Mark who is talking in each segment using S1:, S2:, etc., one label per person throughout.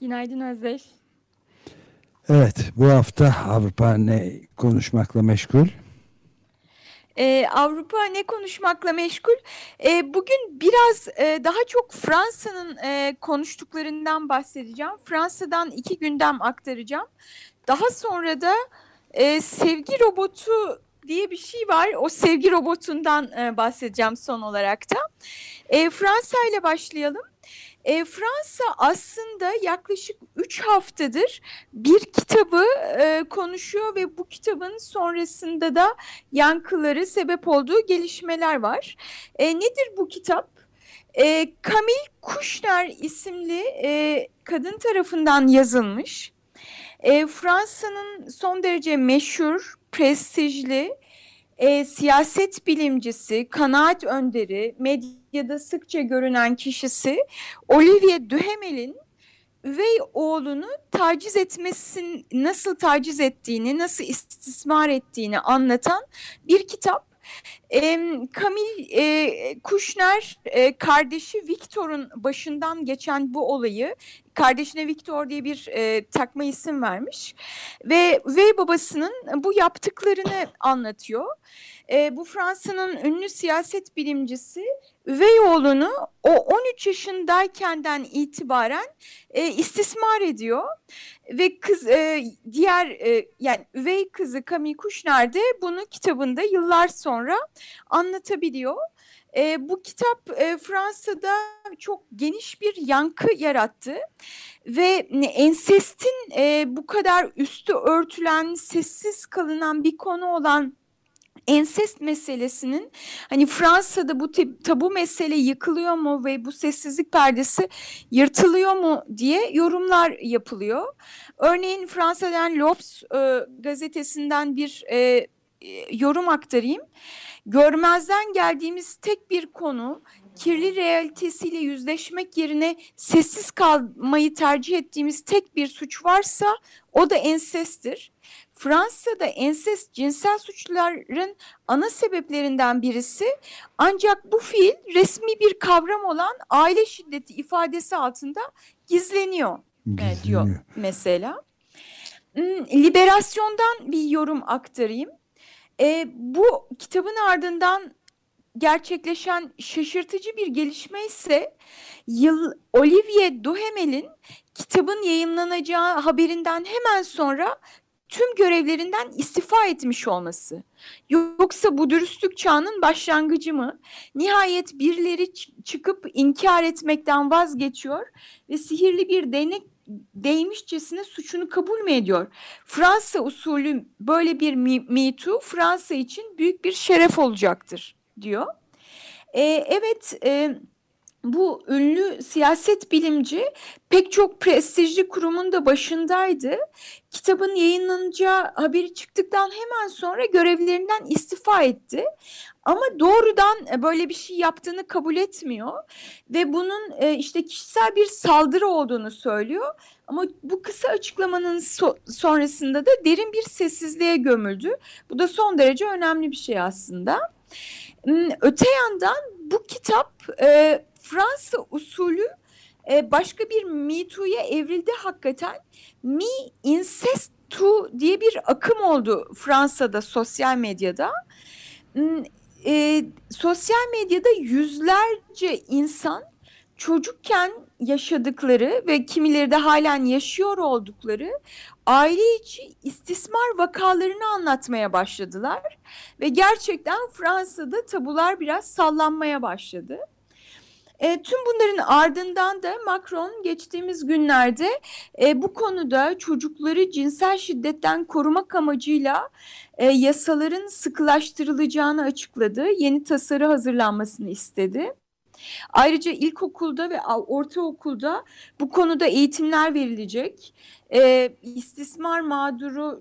S1: Günaydın Özdeş.
S2: Evet, bu hafta Avrupa ne konuşmakla meşgul?
S1: Ee, Avrupa ne konuşmakla meşgul? Ee, bugün biraz e, daha çok Fransa'nın e, konuştuklarından bahsedeceğim. Fransa'dan iki gündem aktaracağım. Daha sonra da e, sevgi robotu diye bir şey var. O sevgi robotundan e, bahsedeceğim son olarak da. E, Fransa ile başlayalım. E, Fransa aslında yaklaşık 3 haftadır bir kitabı e, konuşuyor ve bu kitabın sonrasında da yankıları sebep olduğu gelişmeler var. E, nedir bu kitap? E, Camille Kuşner isimli e, kadın tarafından yazılmış. E, Fransa'nın son derece meşhur, prestijli, e, siyaset bilimcisi, kanaat önderi, medyada sıkça görünen kişisi Olivier Duhamel'in üvey oğlunu taciz etmesin, nasıl taciz ettiğini, nasıl istismar ettiğini anlatan bir kitap. E, Camille e, Kuşner e, kardeşi Victor'un başından geçen bu olayı kardeşine Victor diye bir e, takma isim vermiş ve ve babasının bu yaptıklarını anlatıyor. E, bu Fransa'nın ünlü siyaset bilimcisi üvey oğlunu o 13 yaşındaykenden itibaren e, istismar ediyor ve kız e, diğer e, yani üvey kızı Camille Kuşner de bunu kitabında yıllar sonra anlatabiliyor. E, bu kitap e, Fransa'da çok geniş bir yankı yarattı ve ensestin e, bu kadar üstü örtülen, sessiz kalınan bir konu olan ensest meselesinin hani Fransa'da bu tabu mesele yıkılıyor mu ve bu sessizlik perdesi yırtılıyor mu diye yorumlar yapılıyor. Örneğin Fransa'dan L'Obs e, gazetesinden bir e, yorum aktarayım. Görmezden geldiğimiz tek bir konu kirli realitesiyle yüzleşmek yerine sessiz kalmayı tercih ettiğimiz tek bir suç varsa o da ensestir. Fransa'da ensest cinsel suçların ana sebeplerinden birisi ancak bu fiil resmi bir kavram olan aile şiddeti ifadesi altında gizleniyor, gizleniyor. diyor mesela. Liberasyondan bir yorum aktarayım. E, bu kitabın ardından gerçekleşen şaşırtıcı bir gelişme ise yıl Olivier Duhamel'in kitabın yayınlanacağı haberinden hemen sonra tüm görevlerinden istifa etmiş olması. Yoksa bu dürüstlük çağının başlangıcı mı? Nihayet birileri çıkıp inkar etmekten vazgeçiyor ve sihirli bir değnek değmişçesine suçunu kabul mü ediyor? Fransa usulü böyle bir Me Too Fransa için büyük bir şeref olacaktır diyor. E, evet e, bu ünlü siyaset bilimci pek çok prestijli kurumun da başındaydı. Kitabın yayınlanacağı haberi çıktıktan hemen sonra görevlerinden istifa etti. Ama doğrudan e, böyle bir şey yaptığını kabul etmiyor ve bunun e, işte kişisel bir saldırı olduğunu söylüyor. Ama bu kısa açıklamanın so sonrasında da derin bir sessizliğe gömüldü. Bu da son derece önemli bir şey aslında. Hmm, öte yandan bu kitap e, Fransa usulü e, başka bir Me Too'ya evrildi hakikaten. Me Incest To diye bir akım oldu Fransa'da sosyal medyada. Hmm, e, sosyal medyada yüzlerce insan çocukken yaşadıkları ve kimileri de halen yaşıyor oldukları aile içi istismar vakalarını anlatmaya başladılar ve gerçekten Fransa'da tabular biraz sallanmaya başladı. E, tüm bunların ardından da Macron geçtiğimiz günlerde e, bu konuda çocukları cinsel şiddetten korumak amacıyla e, yasaların sıkılaştırılacağını açıkladı. Yeni tasarı hazırlanmasını istedi. Ayrıca ilkokulda ve ortaokulda bu konuda eğitimler verilecek. E, istismar mağduru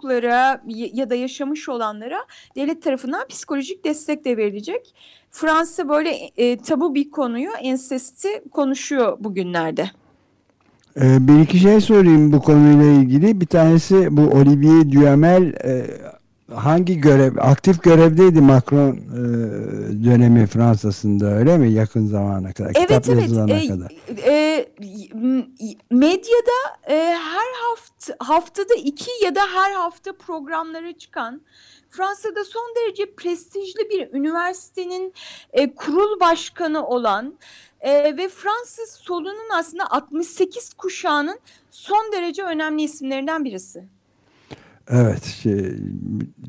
S1: çocuklara ya da yaşamış olanlara devlet tarafından psikolojik destek de verilecek. Fransa böyle e, tabu bir konuyu, ensesti konuşuyor bugünlerde.
S2: Ee, bir iki şey sorayım bu konuyla ilgili. Bir tanesi bu Olivier Duhamel e, hangi görev, aktif görevdeydi Macron e, dönemi Fransa'sında öyle mi yakın zamana kadar?
S1: Evet Kitap evet. E, kadar. E, medyada e, her hafta haftada iki ya da her hafta programlara çıkan Fransa'da son derece prestijli bir üniversitenin e, kurul başkanı olan e, ve Fransız solunun aslında 68 kuşağının son derece önemli isimlerinden birisi.
S2: Evet şey,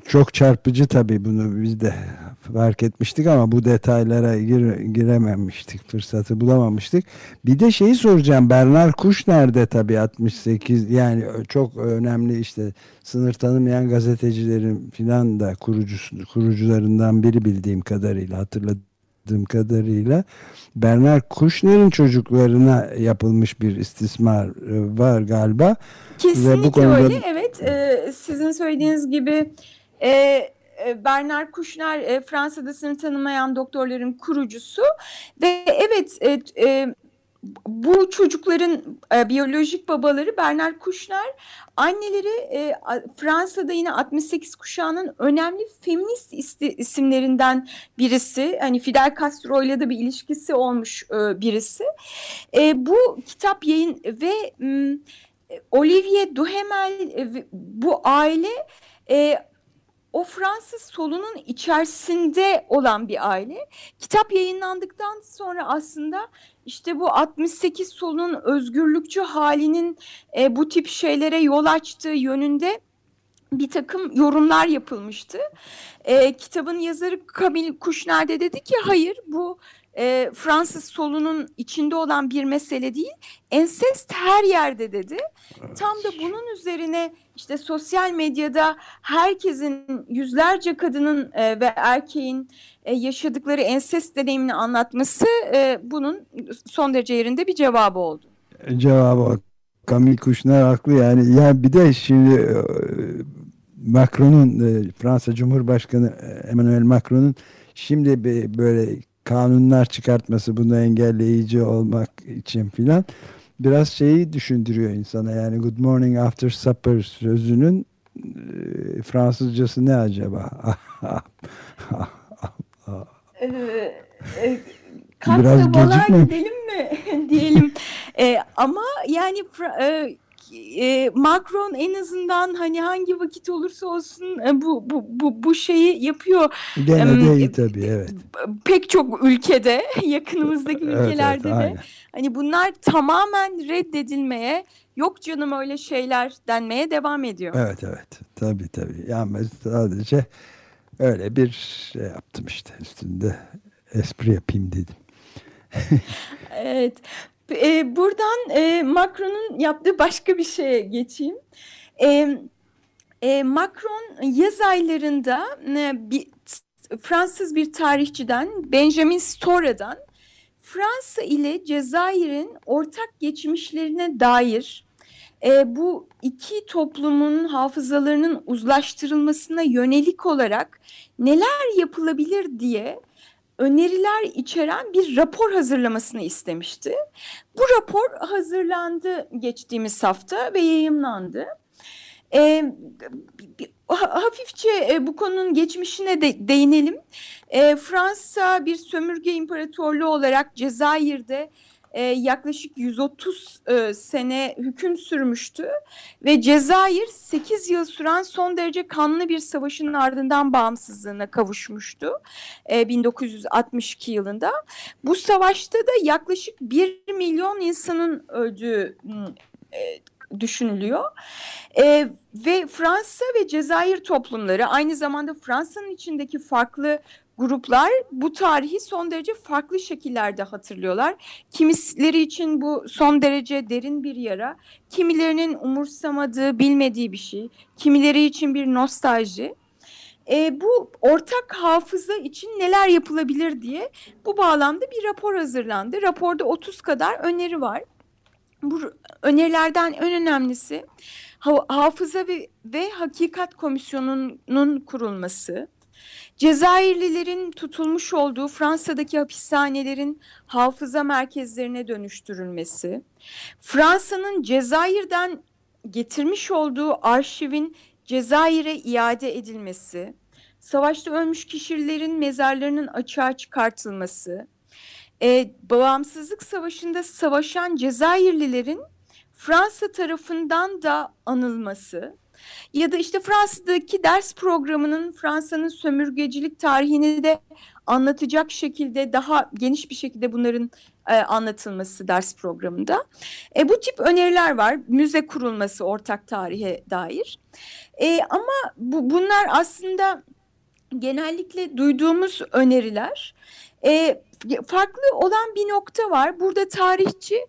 S2: çok çarpıcı tabii bunu biz de fark etmiştik ama bu detaylara gir, girememiştik fırsatı bulamamıştık. Bir de şeyi soracağım Bernard Kuş nerede tabii 68 yani çok önemli işte sınır tanımayan gazetecilerin filan da kurucusu, kurucularından biri bildiğim kadarıyla hatırladığım kadarıyla Bernard Kuşner'in çocuklarına yapılmış bir istismar e, var galiba.
S1: Kesinlikle Ve bu konuda... öyle evet e, sizin söylediğiniz gibi e, e Bernard Kuşner e, Fransa'da sınır tanımayan doktorların kurucusu ve evet e, e, bu çocukların e, biyolojik babaları Bernard Kuşner, anneleri e, Fransa'da yine 68 kuşağının önemli feminist isimlerinden birisi. Hani Fidel Castro ile de bir ilişkisi olmuş e, birisi. E, bu kitap yayın ve m, Olivier Duhamel e, bu aile e, o Fransız solunun içerisinde olan bir aile. Kitap yayınlandıktan sonra aslında işte bu 68 solunun özgürlükçü halinin e, bu tip şeylere yol açtığı yönünde bir takım yorumlar yapılmıştı. E, kitabın yazarı Camille Kuşner de dedi ki hayır bu e, Fransız solunun içinde olan bir mesele değil. Ensest her yerde dedi. Tam da bunun üzerine işte sosyal medyada herkesin yüzlerce kadının e, ve erkeğin e, yaşadıkları ensest deneyimini anlatması e, bunun son derece yerinde bir cevabı oldu.
S2: Cevabı Camille Kuşner haklı yani. Yani bir de şimdi e, Macron'un e, Fransa Cumhurbaşkanı e, Emmanuel Macron'un şimdi böyle kanunlar çıkartması bunu engelleyici olmak için filan biraz şeyi düşündürüyor insana yani good morning after supper sözünün e, Fransızcası ne acaba?
S1: ee, e, Biraz gecikme. gidelim mi diyelim. e, ama yani e, e, Macron en azından hani hangi vakit olursa olsun e, bu, bu, bu, bu şeyi yapıyor.
S2: Gene de iyi tabii evet.
S1: Pek çok ülkede yakınımızdaki ülkelerde evet, evet, de hani bunlar tamamen reddedilmeye yok canım öyle şeyler denmeye devam ediyor.
S2: Evet evet tabii tabii yani sadece öyle bir şey yaptım işte üstünde espri yapayım dedim.
S1: evet. E, buradan e, Macron'un yaptığı başka bir şeye geçeyim. E, e, Macron yaz aylarında e, bir, Fransız bir tarihçiden Benjamin Stora'dan Fransa ile Cezayir'in ortak geçmişlerine dair e, bu iki toplumun hafızalarının uzlaştırılmasına yönelik olarak neler yapılabilir diye öneriler içeren bir rapor hazırlamasını istemişti. Bu rapor hazırlandı geçtiğimiz hafta ve yayımlandı. E, hafifçe bu konunun geçmişine de değinelim. E, Fransa bir sömürge imparatorluğu olarak Cezayir'de e, yaklaşık 130 e, sene hüküm sürmüştü ve Cezayir 8 yıl süren son derece kanlı bir savaşın ardından bağımsızlığına kavuşmuştu e, 1962 yılında. Bu savaşta da yaklaşık 1 milyon insanın öldüğü e, düşünülüyor. E, ve Fransa ve Cezayir toplumları aynı zamanda Fransa'nın içindeki farklı gruplar bu tarihi son derece farklı şekillerde hatırlıyorlar. Kimileri için bu son derece derin bir yara, kimilerinin umursamadığı, bilmediği bir şey, kimileri için bir nostalji. E, bu ortak hafıza için neler yapılabilir diye bu bağlamda bir rapor hazırlandı. Raporda 30 kadar öneri var. Bu önerilerden en önemlisi hafıza ve, ve hakikat komisyonunun kurulması. Cezayirlilerin tutulmuş olduğu Fransa'daki hapishanelerin hafıza merkezlerine dönüştürülmesi, Fransa'nın Cezayir'den getirmiş olduğu arşivin Cezayir'e iade edilmesi, savaşta ölmüş kişilerin mezarlarının açığa çıkartılması, e, bağımsızlık savaşında savaşan Cezayirlilerin Fransa tarafından da anılması ya da işte Fransa'daki ders programının Fransa'nın sömürgecilik tarihini de anlatacak şekilde daha geniş bir şekilde bunların e, anlatılması ders programında. E, bu tip öneriler var. Müze kurulması ortak tarihe dair. E, ama bu, bunlar aslında genellikle duyduğumuz öneriler. E, farklı olan bir nokta var. Burada tarihçi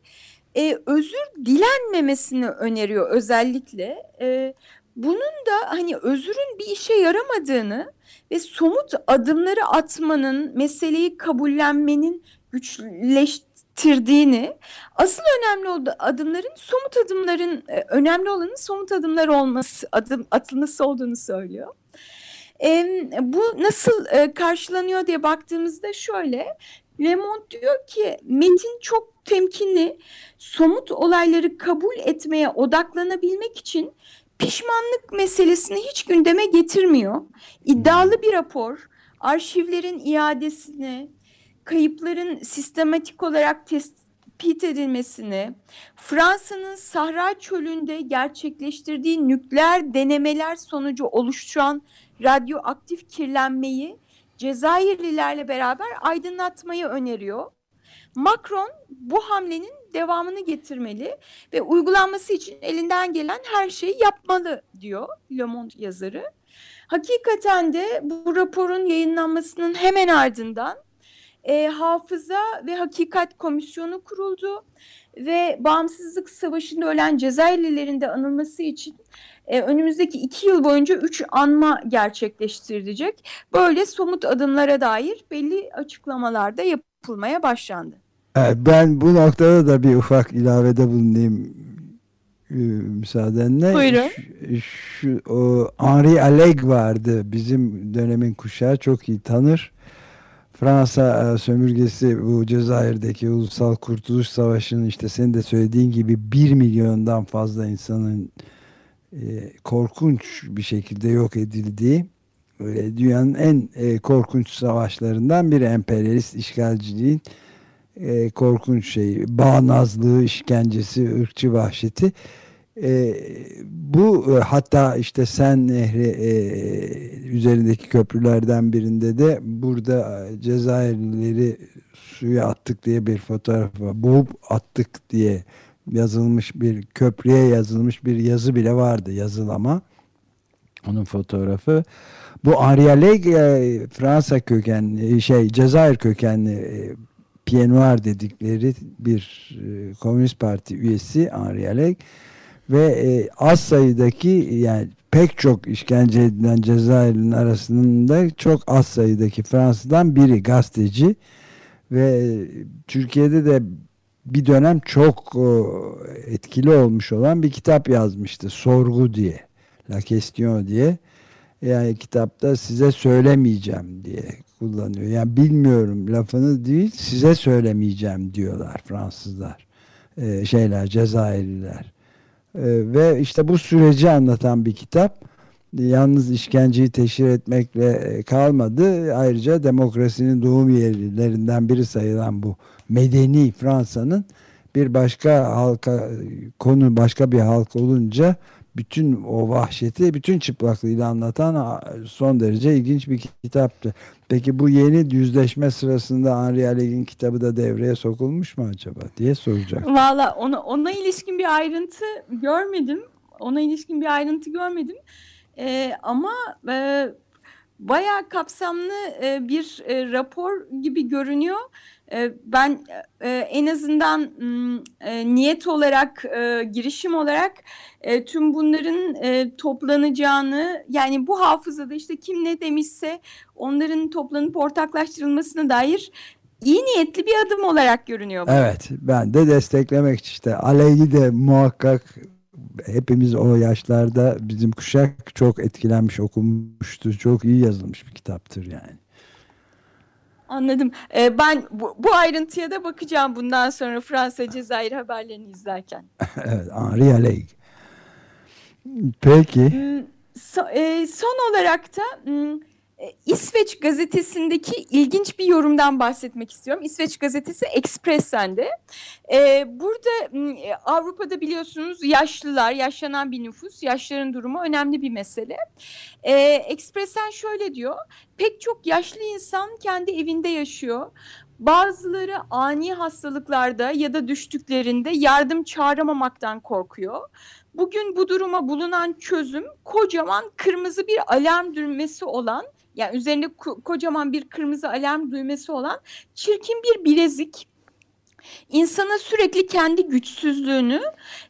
S1: e, özür dilenmemesini öneriyor özellikle. E, bunun da hani özürün bir işe yaramadığını ve somut adımları atmanın, meseleyi kabullenmenin güçleştirdiğini, asıl önemli olduğu adımların somut adımların e, önemli olanın somut adımlar olması, adım atılması olduğunu söylüyor. E, bu nasıl e, karşılanıyor diye baktığımızda şöyle, Lemont diyor ki metin çok temkinli, somut olayları kabul etmeye odaklanabilmek için pişmanlık meselesini hiç gündeme getirmiyor. İddialı bir rapor, arşivlerin iadesini, kayıpların sistematik olarak tespit edilmesini, Fransa'nın Sahra Çölü'nde gerçekleştirdiği nükleer denemeler sonucu oluşan radyoaktif kirlenmeyi Cezayirlilerle beraber aydınlatmayı öneriyor. Macron bu hamlenin devamını getirmeli ve uygulanması için elinden gelen her şeyi yapmalı diyor Le Monde yazarı. Hakikaten de bu raporun yayınlanmasının hemen ardından e, Hafıza ve Hakikat Komisyonu kuruldu ve Bağımsızlık Savaşı'nda ölen Cezayirlilerin de anılması için e, önümüzdeki iki yıl boyunca üç anma gerçekleştirilecek. Böyle somut adımlara dair belli açıklamalarda yapılmaya başlandı.
S2: Evet, ben bu noktada da bir ufak ilavede bulunayım e, müsaadenle.
S1: Buyurun.
S2: Şu, şu o Henri Alleg vardı. Bizim dönemin kuşağı çok iyi tanır. Fransa e, sömürgesi bu Cezayir'deki Ulusal Kurtuluş Savaşı'nın işte senin de söylediğin gibi bir milyondan fazla insanın e, korkunç bir şekilde yok edildiği dünyanın en e, korkunç savaşlarından biri emperyalist işgalciliğin e, korkunç şey bağnazlığı, işkencesi, ırkçı vahşeti e, bu e, hatta işte Sen Nehri e, üzerindeki köprülerden birinde de burada e, Cezayirlileri suya attık diye bir fotoğraf var. Boğup attık diye yazılmış bir köprüye yazılmış bir yazı bile vardı yazılama. Onun fotoğrafı. Bu Arialeg e, Fransa kökenli şey Cezayir kökenli e, Pied Noir dedikleri bir e, Komünist Parti üyesi Arialeg ve e, az sayıdaki yani pek çok işkence edilen Cezayir'in arasında çok az sayıdaki Fransızdan biri gazeteci ve Türkiye'de de bir dönem çok etkili olmuş olan bir kitap yazmıştı. Sorgu diye. La Question diye. Yani kitapta size söylemeyeceğim diye kullanıyor. Yani bilmiyorum lafını değil size söylemeyeceğim diyorlar Fransızlar. Ee, şeyler Cezayirliler. Ee, ve işte bu süreci anlatan bir kitap. yalnız işkenceyi teşhir etmekle e, kalmadı. Ayrıca demokrasinin doğum yerlerinden biri sayılan bu medeni Fransa'nın bir başka halka konu başka bir halk olunca bütün o vahşeti bütün çıplaklığıyla anlatan son derece ilginç bir kitaptı. Peki bu yeni yüzleşme sırasında Henri Alleg'in kitabı da devreye sokulmuş mu acaba diye soracak.
S1: Valla ona, ona ilişkin bir ayrıntı görmedim. Ona ilişkin bir ayrıntı görmedim. Ee, ama e, bayağı kapsamlı e, bir e, rapor gibi görünüyor. E, ben e, en azından e, niyet olarak, e, girişim olarak tüm bunların toplanacağını, yani bu hafızada işte kim ne demişse onların toplanıp ortaklaştırılmasına dair iyi niyetli bir adım olarak görünüyor. Bu.
S2: Evet, ben de desteklemek işte. Aleyhi de muhakkak hepimiz o yaşlarda bizim kuşak çok etkilenmiş okumuştu. Çok iyi yazılmış bir kitaptır yani.
S1: Anladım. Ee, ben bu, bu ayrıntıya da bakacağım bundan sonra Fransa Cezayir haberlerini izlerken.
S2: evet, Henri Alleg. Peki.
S1: Hmm, so, e, son olarak da hmm, İsveç gazetesindeki ilginç bir yorumdan bahsetmek istiyorum. İsveç gazetesi Expressen'de. Ee, burada e, Avrupa'da biliyorsunuz yaşlılar, yaşlanan bir nüfus, yaşların durumu önemli bir mesele. Ee, Expressen şöyle diyor, pek çok yaşlı insan kendi evinde yaşıyor. Bazıları ani hastalıklarda ya da düştüklerinde yardım çağıramamaktan korkuyor. Bugün bu duruma bulunan çözüm kocaman kırmızı bir alarm düğmesi olan yani üzerinde kocaman bir kırmızı alarm düğmesi olan çirkin bir bilezik insana sürekli kendi güçsüzlüğünü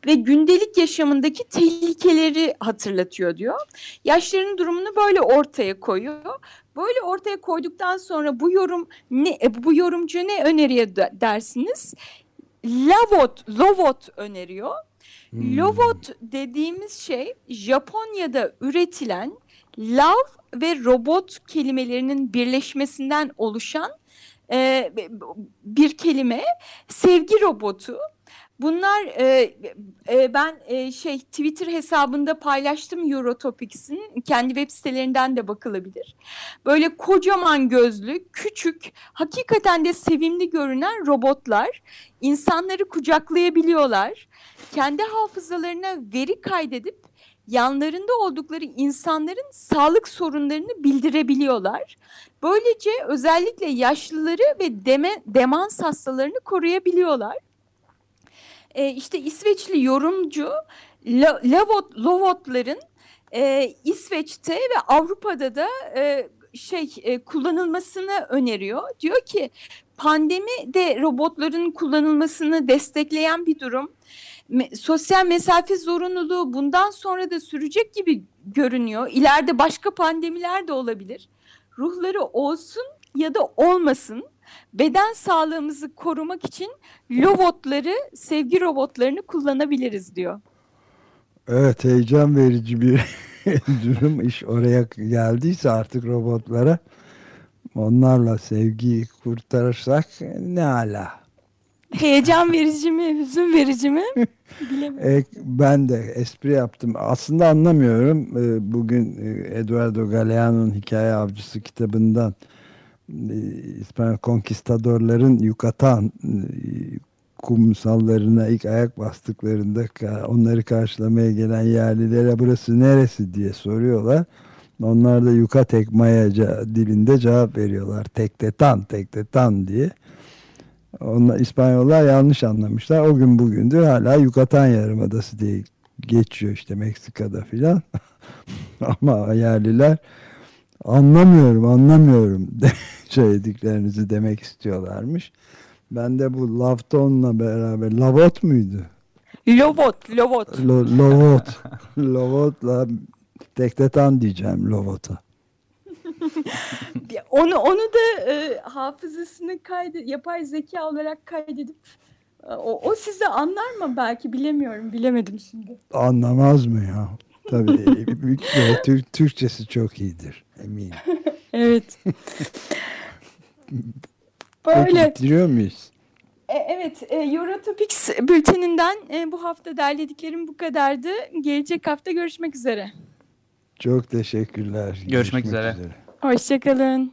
S1: ve gündelik yaşamındaki tehlikeleri hatırlatıyor diyor. Yaşların durumunu böyle ortaya koyuyor. Böyle ortaya koyduktan sonra bu yorum ne bu yorumcu ne öneriyor dersiniz? Lavot, Lovot öneriyor. Hmm. Lovot dediğimiz şey Japonya'da üretilen love ve robot kelimelerinin birleşmesinden oluşan e, bir kelime sevgi robotu. Bunlar e, e, ben e, şey Twitter hesabında paylaştım Eurotopics'in kendi web sitelerinden de bakılabilir. Böyle kocaman gözlü, küçük, hakikaten de sevimli görünen robotlar insanları kucaklayabiliyorlar. Kendi hafızalarına veri kaydedip yanlarında oldukları insanların sağlık sorunlarını bildirebiliyorlar. Böylece özellikle yaşlıları ve deme, demans hastalarını koruyabiliyorlar. E, işte İsveçli yorumcu Lavot, Lovotların e, İsveç'te ve Avrupa'da da e, şey e, kullanılmasını öneriyor. Diyor ki pandemi de robotların kullanılmasını destekleyen bir durum me, sosyal mesafe zorunluluğu bundan sonra da sürecek gibi görünüyor. İleride başka pandemiler de olabilir. Ruhları olsun ya da olmasın beden sağlığımızı korumak için robotları, sevgi robotlarını kullanabiliriz diyor.
S2: Evet heyecan verici bir durum iş oraya geldiyse artık robotlara onlarla sevgiyi kurtarırsak ne ala.
S1: Heyecan verici mi, hüzün verici mi?
S2: E, ben de espri yaptım. Aslında anlamıyorum. E, bugün e, Eduardo Galeano'nun Hikaye Avcısı kitabından İspanyol konkistadorların Yucatan kumsallarına ilk ayak bastıklarında onları karşılamaya gelen yerlilere burası neresi diye soruyorlar. Onlar da Yukatek Maya dilinde cevap veriyorlar. Tektetan, tektetan diye. Onlar İspanyollar yanlış anlamışlar. O gün bugündür hala Yucatan Yarımadası diye geçiyor işte Meksika'da filan. Ama yerliler anlamıyorum anlamıyorum söylediklerinizi demek istiyorlarmış. Ben de bu Lavton'la beraber Lavot muydu?
S1: Lovot, Lovot.
S2: Lo, lovot. Lovot'la tektetan diyeceğim Lovot'a.
S1: onu onu da e, hafızasını kaydet yapay zeka olarak kaydedip e, o, o size anlar mı belki bilemiyorum bilemedim şimdi.
S2: Anlamaz mı ya? Tabii Türk, Türkçesi çok iyidir eminim.
S1: evet.
S2: Böyle. Bitiriyor muyuz?
S1: E, evet, e, Eurotopics bülteninden e, bu hafta derlediklerim bu kadardı. Gelecek hafta görüşmek üzere.
S2: Çok teşekkürler.
S3: Görüşmek üzere.
S1: Hoşçakalın.